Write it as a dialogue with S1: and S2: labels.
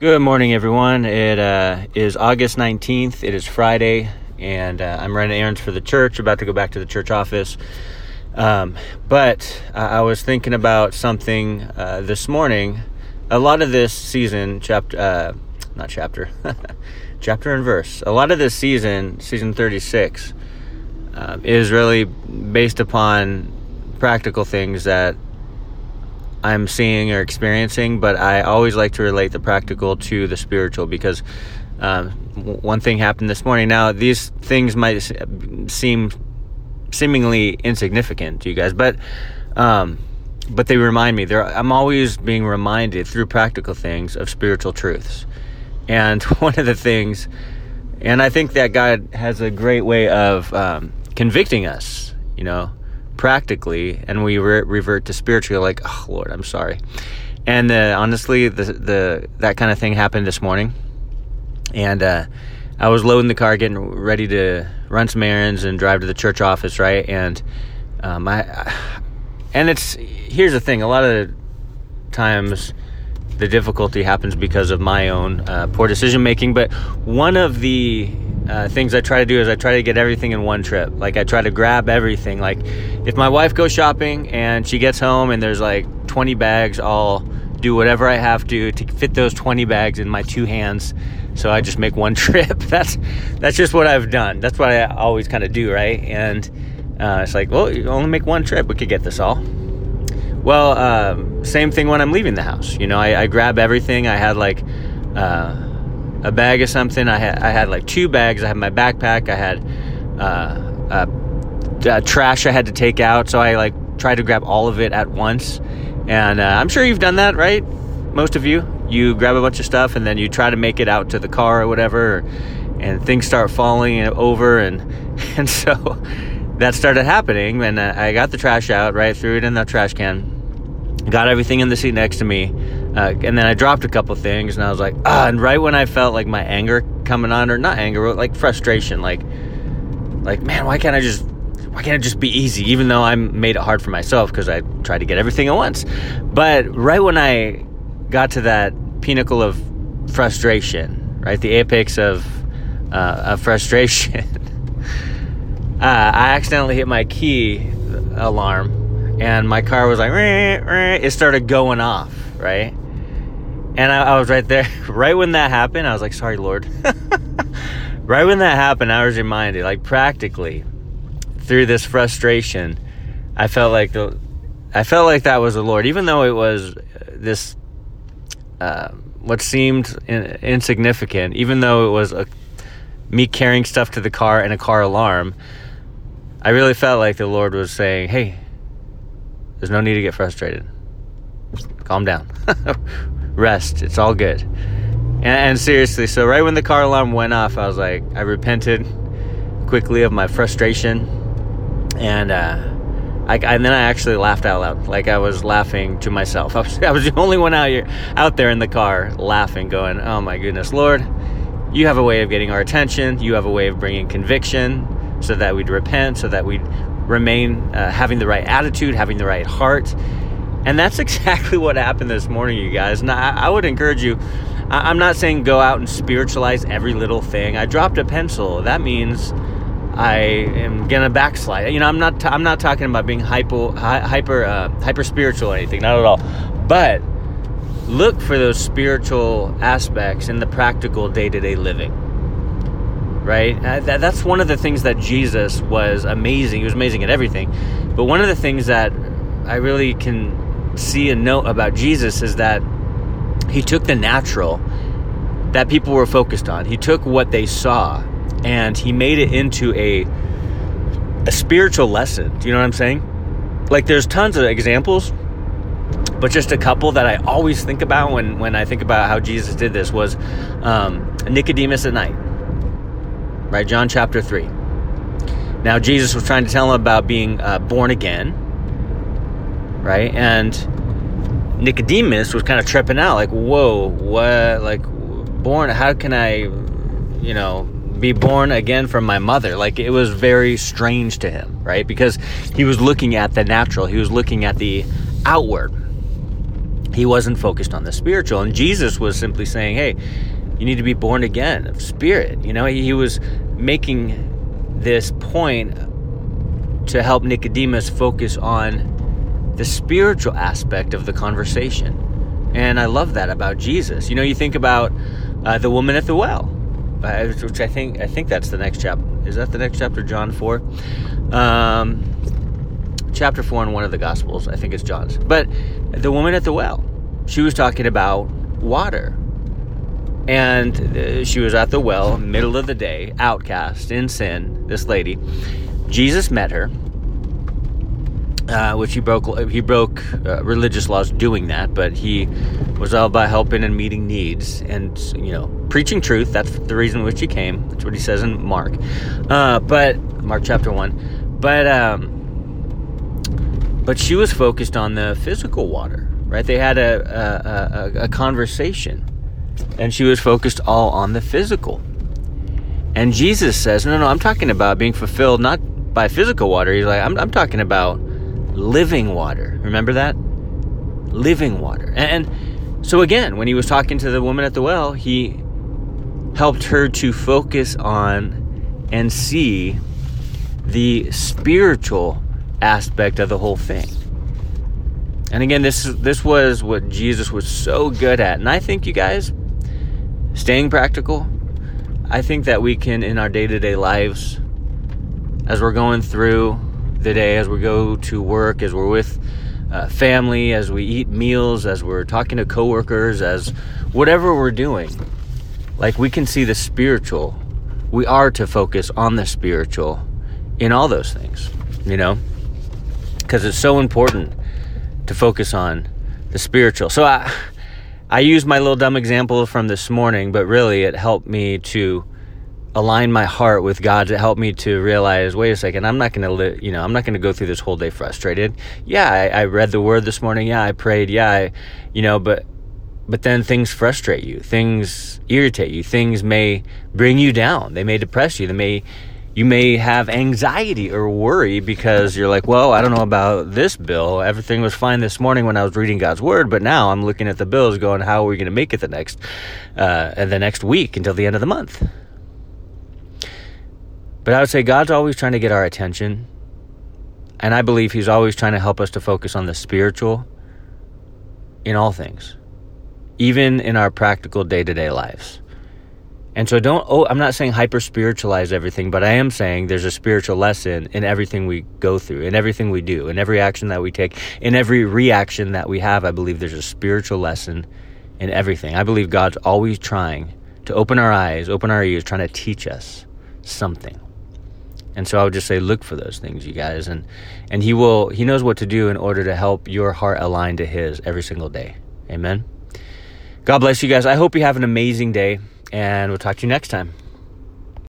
S1: Good morning, everyone. It uh, is August 19th. It is Friday, and uh, I'm running errands for the church, about to go back to the church office. Um, but I was thinking about something uh, this morning. A lot of this season, chapter, uh, not chapter, chapter and verse, a lot of this season, season 36, uh, is really based upon practical things that I'm seeing or experiencing, but I always like to relate the practical to the spiritual because um, one thing happened this morning. Now, these things might seem seemingly insignificant to you guys, but um, but they remind me. I'm always being reminded through practical things of spiritual truths, and one of the things, and I think that God has a great way of um, convicting us. You know, practically and we re- revert to spiritually like oh lord i'm sorry. And uh, honestly the the that kind of thing happened this morning and uh, i was loading the car getting ready to run some errands and drive to the church office right? And um, I, and it's here's the thing a lot of times the difficulty happens because of my own uh, poor decision making but one of the uh, things I try to do is I try to get everything in one trip. Like I try to grab everything. Like if my wife goes shopping and she gets home and there's like 20 bags, I'll do whatever I have to to fit those 20 bags in my two hands. So I just make one trip. That's that's just what I've done. That's what I always kind of do, right? And uh, it's like, well, you only make one trip. We could get this all. Well, uh, same thing when I'm leaving the house. You know, I, I grab everything. I had like. Uh, a bag of something. I had I had like two bags. I had my backpack. I had uh, trash I had to take out. So I like tried to grab all of it at once. And uh, I'm sure you've done that, right? Most of you. You grab a bunch of stuff and then you try to make it out to the car or whatever, and things start falling over, and and so that started happening. And uh, I got the trash out, right, threw it in the trash can, got everything in the seat next to me uh, and then I dropped a couple things, and I was like, ah. And right when I felt like my anger coming on, or not anger, but like frustration, like, like man, why can't I just, why can't it just be easy? Even though I made it hard for myself because I tried to get everything at once. But right when I got to that pinnacle of frustration, right, the apex of uh, of frustration, uh, I accidentally hit my key alarm, and my car was like, it started going off, right and I, I was right there. Right when that happened, I was like, sorry, Lord. right when that happened, I was reminded, like practically, through this frustration, I felt like the, I felt like that was the Lord, even though it was this, uh, what seemed in, insignificant, even though it was a, me carrying stuff to the car and a car alarm. I really felt like the Lord was saying, "Hey, there's no need to get frustrated. Calm down. rest. It's all good. And, and, seriously, so right when the car alarm went off, I was like, I repented quickly of my frustration, and uh, I, and then I actually laughed out loud, like I was laughing to myself. I was, I was the only one out here, out there in the car, laughing, going, "Oh my goodness, Lord, you have a way of getting our attention. You have a way of bringing conviction, so that we'd repent, so that we'd remain uh, having the right attitude, having the right heart." And that's exactly what happened this morning, you guys. And I, would encourage you, I'm not saying go out and spiritualize every little thing. I dropped a pencil. That means I am gonna backslide. You know, I'm not. T- I'm not talking about being hypo, hi, hyper, uh, hyper spiritual or anything. Not at all. But look for those spiritual aspects in the practical day-to-day living. Right. Uh, that, that's one of the things that Jesus was amazing. He was amazing at everything. But one of the things that I really can see and note about Jesus is that he took the natural that people were focused on. He took what they saw and he made it into a a spiritual lesson. Do you know what I'm saying? Like there's tons of examples, but just a couple that I always think about when when I think about how Jesus did this was um, Nicodemus at night. Right, John chapter three. Now Jesus was trying to tell him about being uh, born again right? And Nicodemus was kind of tripping out, like, whoa, what, like, born, how can I, you know, be born again from my mother? Like, it was very strange to him, right? Because he was looking at the natural, he was looking at the outward. He wasn't focused on the spiritual. And Jesus was simply saying, hey, you need to be born again of spirit. You know, he was making this point to help Nicodemus focus on the spiritual aspect of the conversation. And I love that about Jesus. You know, you think about uh, the woman at the well, uh, which I think I think that's the next chapter. Is that the next chapter, John four? Um, chapter four in one of the Gospels. I think it's John's. But the woman at the well, she was talking about water, and uh, she was at the well, middle of the day, outcast in sin. This lady, Jesus met her uh, which he broke. He broke uh, religious laws doing that, but he was all about helping and meeting needs, and you know, preaching truth. That's the reason which he came. That's what he says in Mark. Uh, but Mark chapter one, but um, but she was focused on the physical water, right? They had a, a, a, a conversation, and she was focused all on the physical. And Jesus says, "No, no, I'm talking about being fulfilled not by physical water." He's like, "I'm, I'm talking about." Living water. Remember that? Living water. And, so, again, when he was talking to the woman at the well, he helped her to focus on and see the spiritual aspect of the whole thing. And again, this this was what Jesus was so good at. And I think you guys staying practical, I think that we can in our day-to-day lives as we're going through the day as we go to work, as we're with uh, family, as we eat meals, as we're talking to coworkers, as whatever we're doing. Like we can see the spiritual. We are to focus on the spiritual in all those things, you know? Because it's so important to focus on the spiritual. So I I use my little dumb example from this morning, but really it helped me to align my heart with God to help me to realize, wait a second, I'm not going to you know, I'm not going to go through this whole day frustrated. Yeah, I, I, read the word this morning. Yeah, I prayed. Yeah, I, you know, but, but then things frustrate you. Things irritate you. Things may bring you down. They may depress you. They may, you may have anxiety or worry because you're like, well, I don't know about this bill. Everything was fine this morning when I was reading God's word, but now I'm looking at the bills going, how are we going to make it the next, uh, the next week until the end of the month? But I would say God's always trying to get our attention. And I believe He's always trying to help us to focus on the spiritual in all things, even in our practical day to day lives. And so don't, oh, I'm not saying hyper spiritualize everything, but I am saying there's a spiritual lesson in everything we go through, in everything we do, in every action that we take, in every reaction that we have. I believe there's a spiritual lesson in everything. I believe God's always trying to open our eyes, open our ears, trying to teach us something. And so I would just say, look for those things, you guys, and and he will he knows what to do in order to help your heart align to his every single day. Amen. God bless you guys. I hope you have an amazing day, and we'll talk to you next time.